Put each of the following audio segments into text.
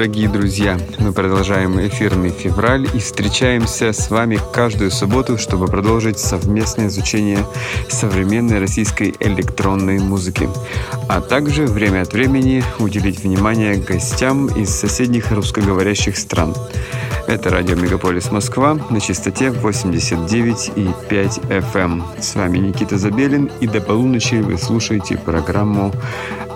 дорогие друзья! Мы продолжаем эфирный февраль и встречаемся с вами каждую субботу, чтобы продолжить совместное изучение современной российской электронной музыки, а также время от времени уделить внимание гостям из соседних русскоговорящих стран. Это радио Мегаполис Москва на частоте 89,5 FM. С вами Никита Забелин и до полуночи вы слушаете программу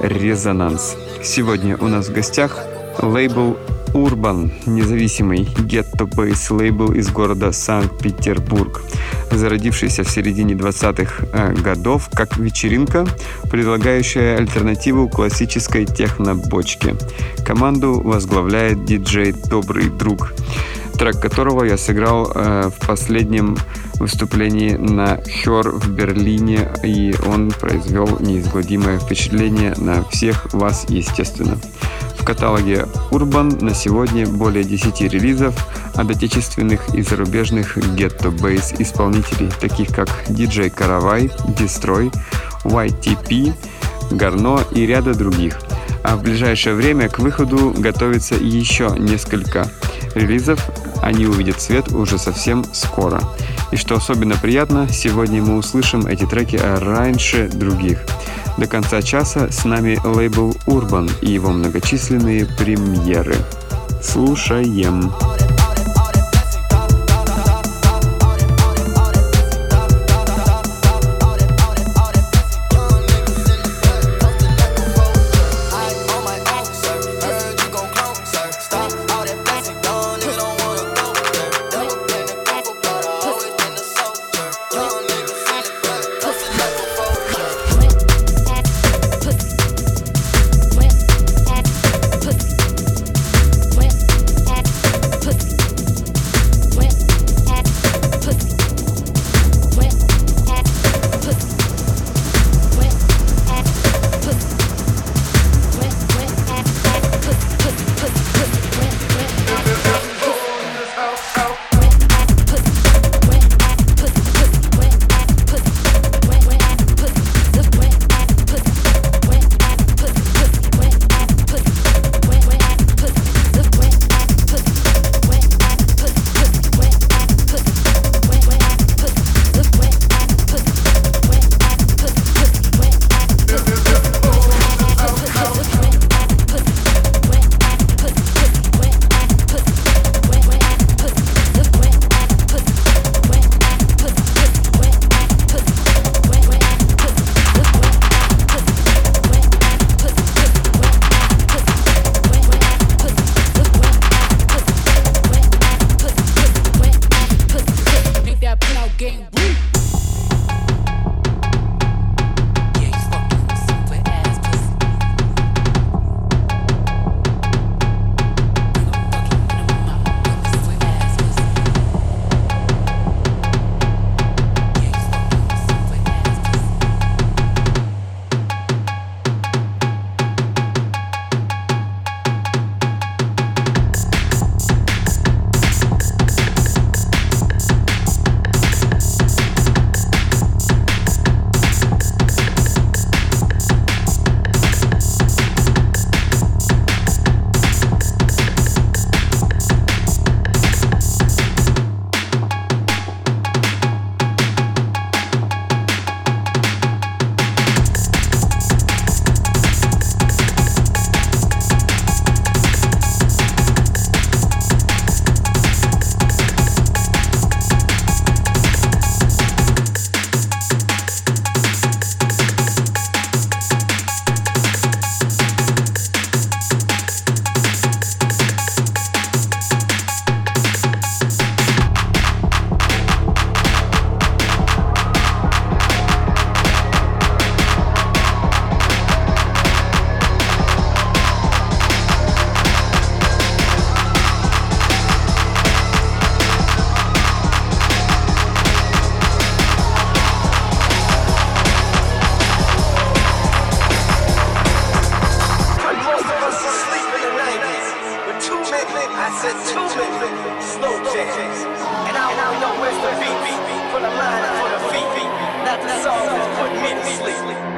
«Резонанс». Сегодня у нас в гостях лейбл Urban, независимый гетто-бейс лейбл из города Санкт-Петербург, зародившийся в середине 20-х э, годов как вечеринка, предлагающая альтернативу классической техно-бочке. Команду возглавляет диджей «Добрый друг», трек которого я сыграл э, в последнем выступлении на Хер в Берлине, и он произвел неизгладимое впечатление на всех вас, естественно. В каталоге Urban на сегодня более 10 релизов от отечественных и зарубежных гетто-бейс исполнителей, таких как DJ Каравай, Destroy, YTP, Гарно и ряда других. А в ближайшее время к выходу готовится еще несколько релизов. Они увидят свет уже совсем скоро. И что особенно приятно, сегодня мы услышим эти треки раньше других. До конца часа с нами лейбл Urban и его многочисленные премьеры. Слушаем. I Lopez. And I don't know where's the beat, beat, beat. from the line to the feet. Not the song that's putting me to sleep.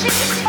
Thank you.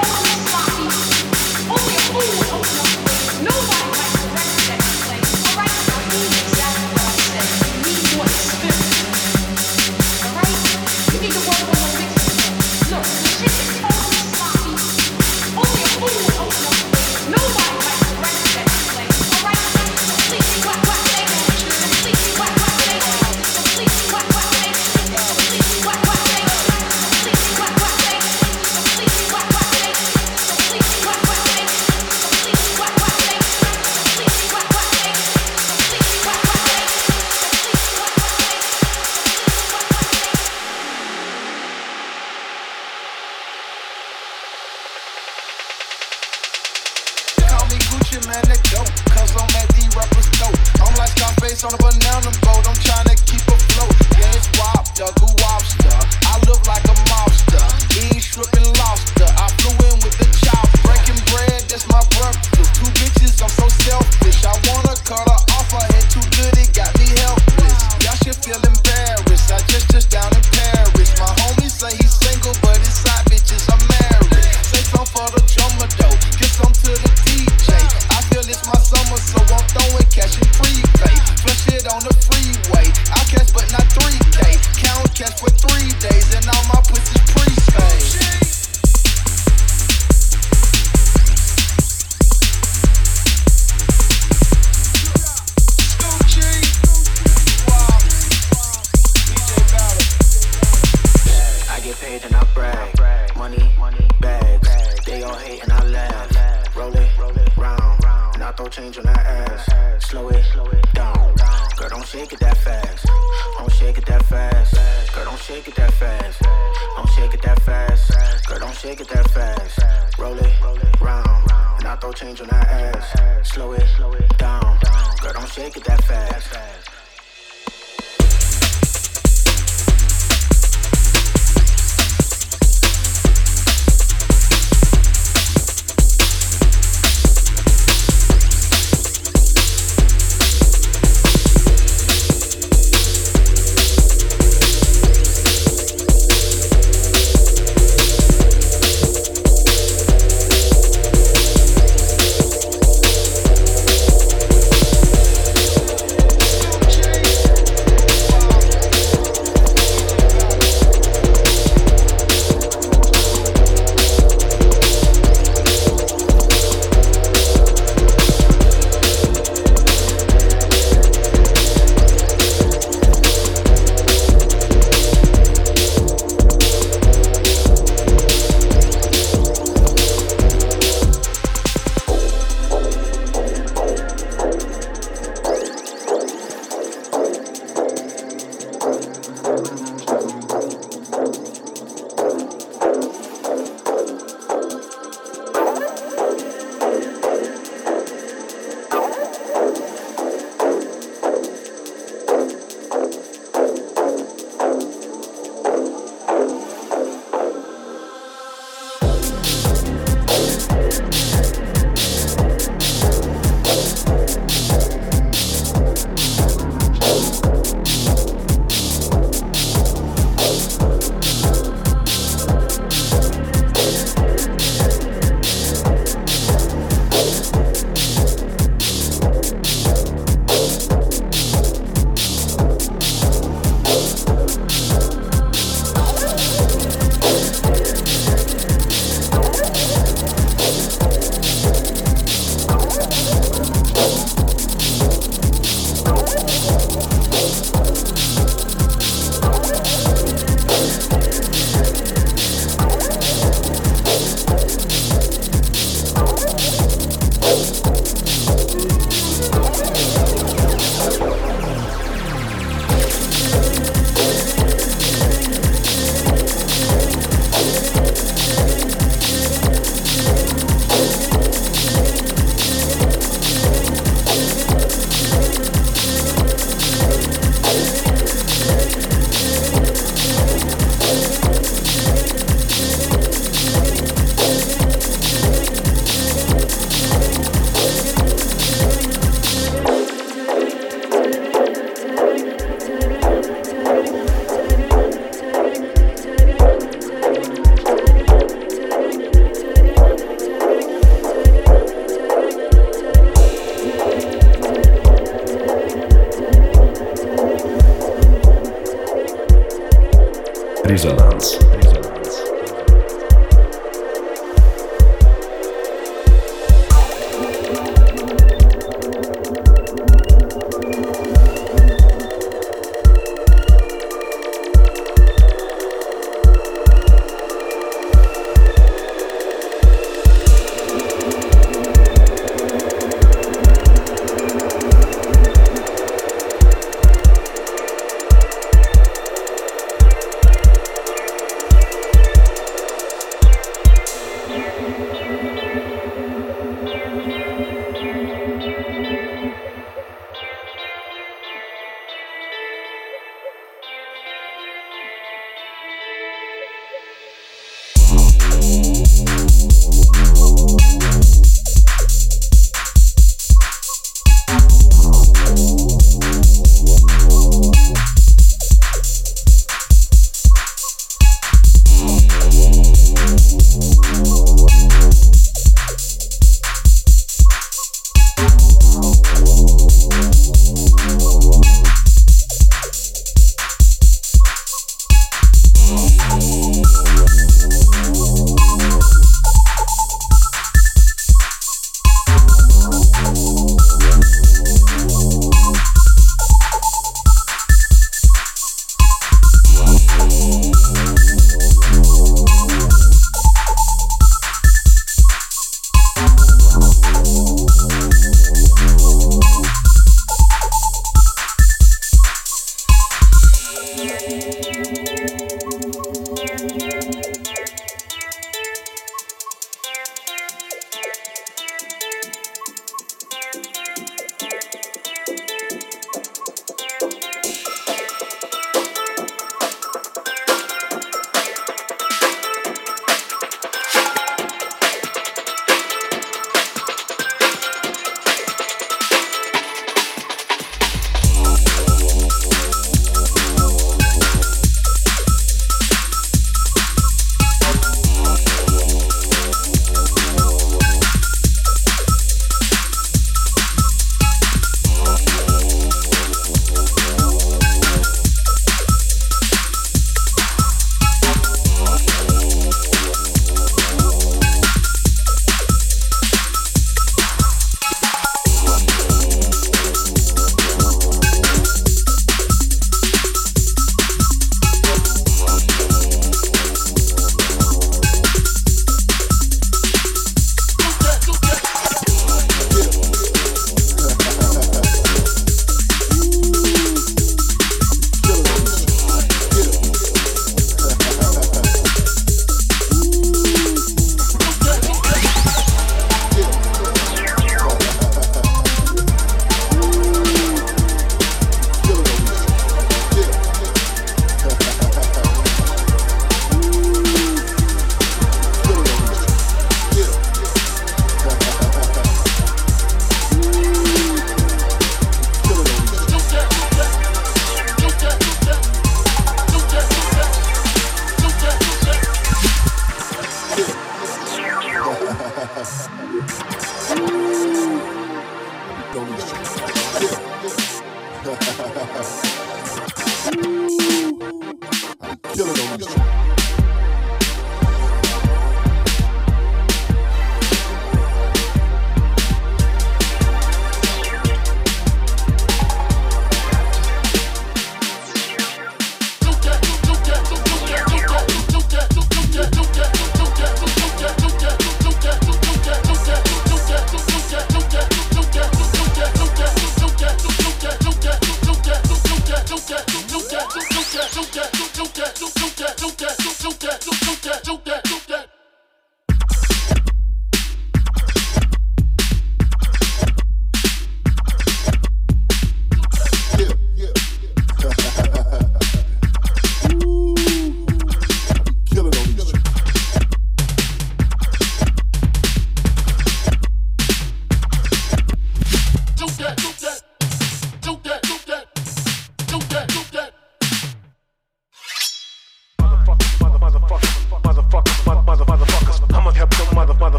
shake it that fast. Don't shake it that fast. Girl, don't shake it that fast. Don't shake it that fast. Girl, don't shake it that fast. Roll it round. And I throw change on that ass. Slow it down. Girl, don't shake it that fast.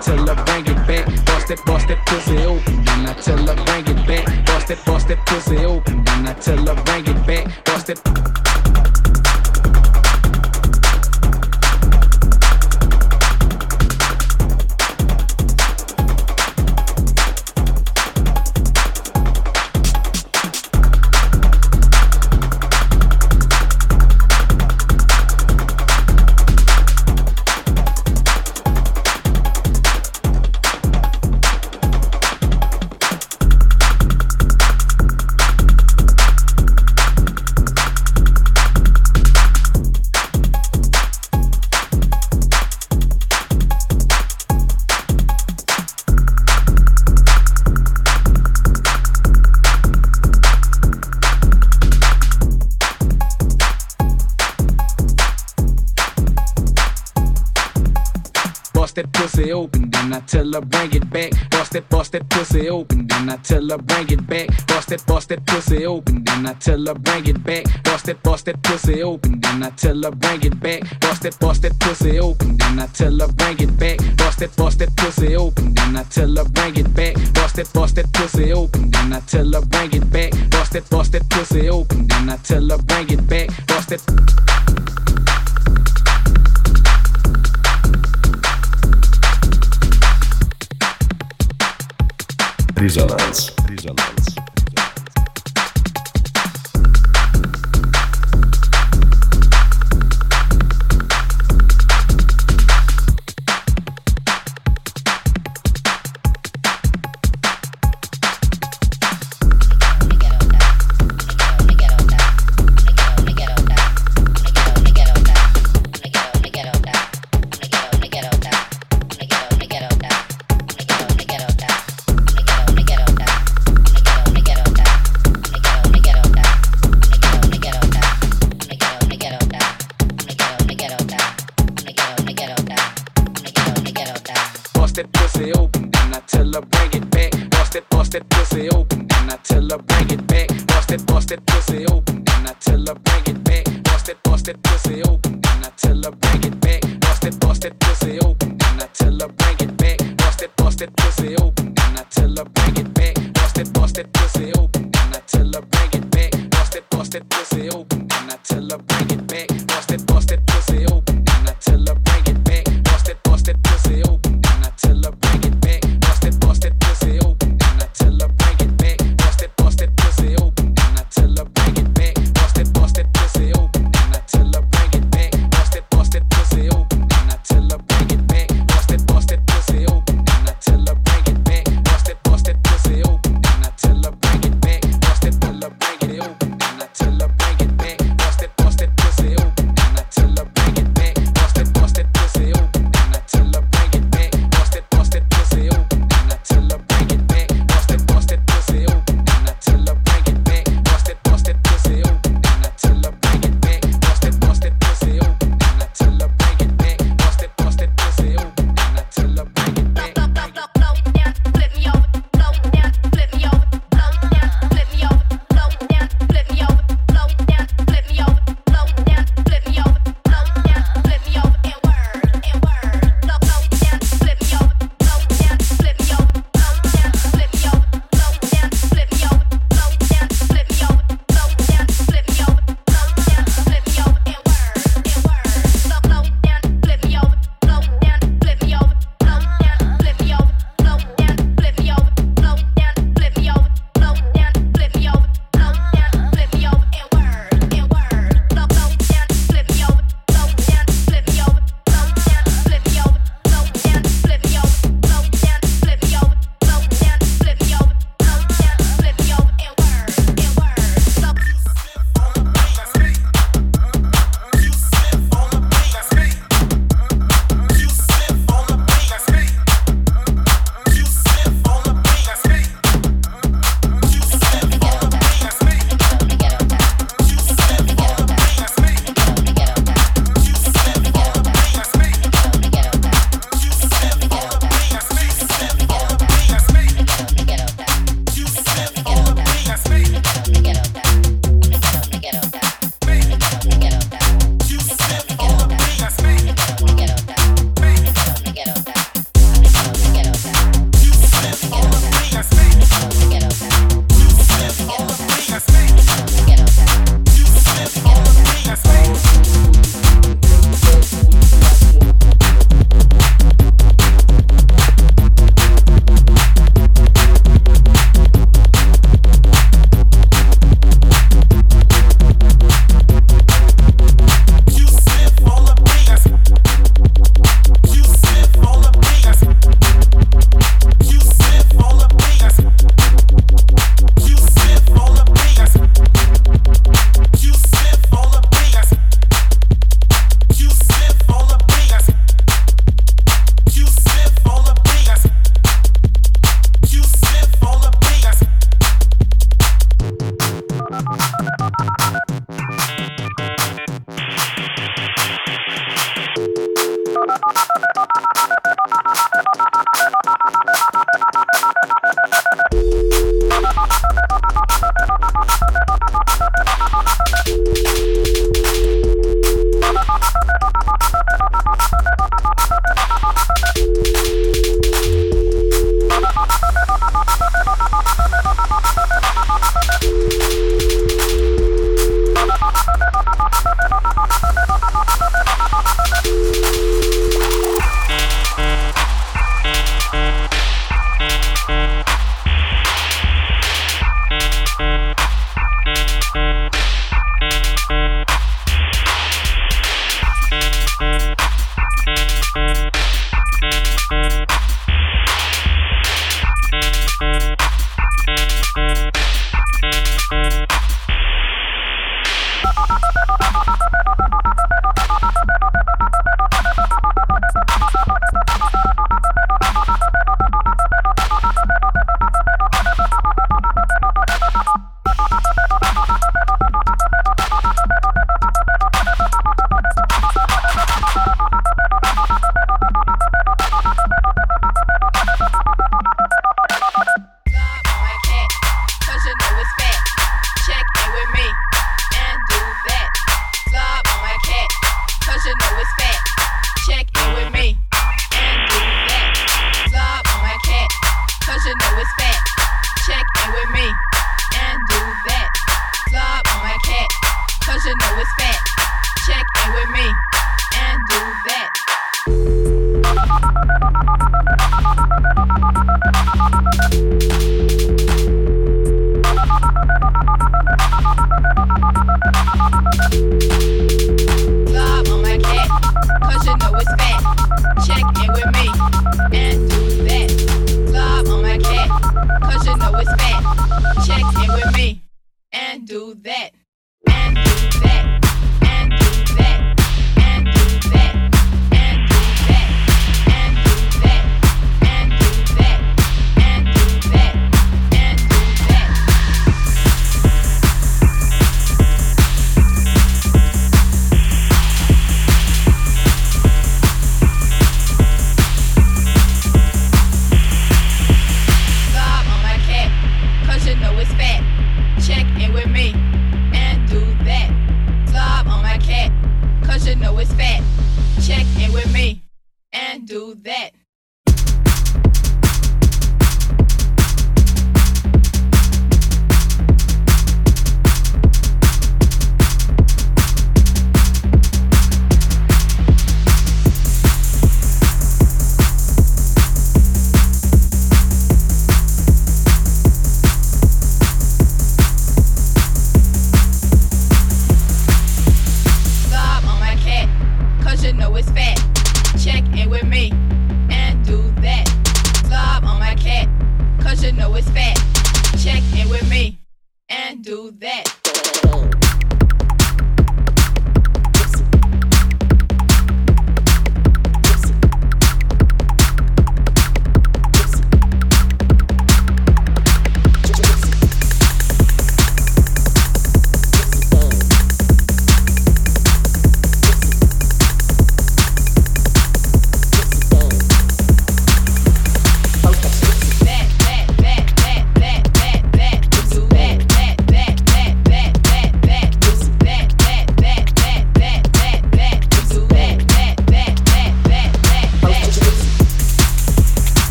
tell her bring it back, bust it, bust that pussy open. Then I tell her bring it back, bust it, bust that pussy open. Then I tell her bring it back, bust it. tell her bring it back. Bust that, bust that pussy open. Then I tell her bring it back. Bust that, bust that pussy open. Then I tell her bring it back. Bust that, bust that pussy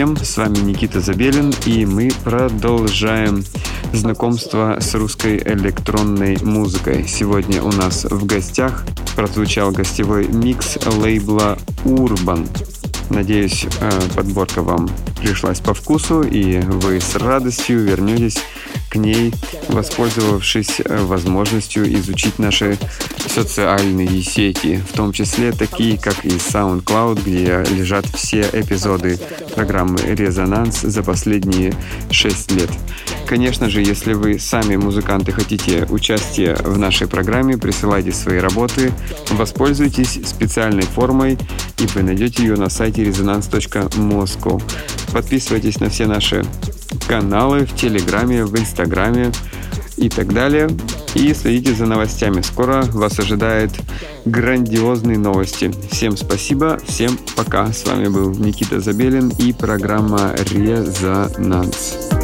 всем, с вами Никита Забелин, и мы продолжаем знакомство с русской электронной музыкой. Сегодня у нас в гостях прозвучал гостевой микс лейбла Urban. Надеюсь, э, подборка вам пришлась по вкусу, и вы с радостью вернетесь к ней, воспользовавшись э, возможностью изучить наши социальные сети, в том числе такие, как и SoundCloud, где лежат все эпизоды программы «Резонанс» за последние 6 лет. Конечно же, если вы сами музыканты хотите участия в нашей программе, присылайте свои работы, воспользуйтесь специальной формой, и вы найдете ее на сайте resonance.moscow. Подписывайтесь на все наши каналы в Телеграме, в Инстаграме и так далее. И следите за новостями. Скоро вас ожидает грандиозные новости. Всем спасибо, всем пока. С вами был Никита Забелин и программа «Резонанс».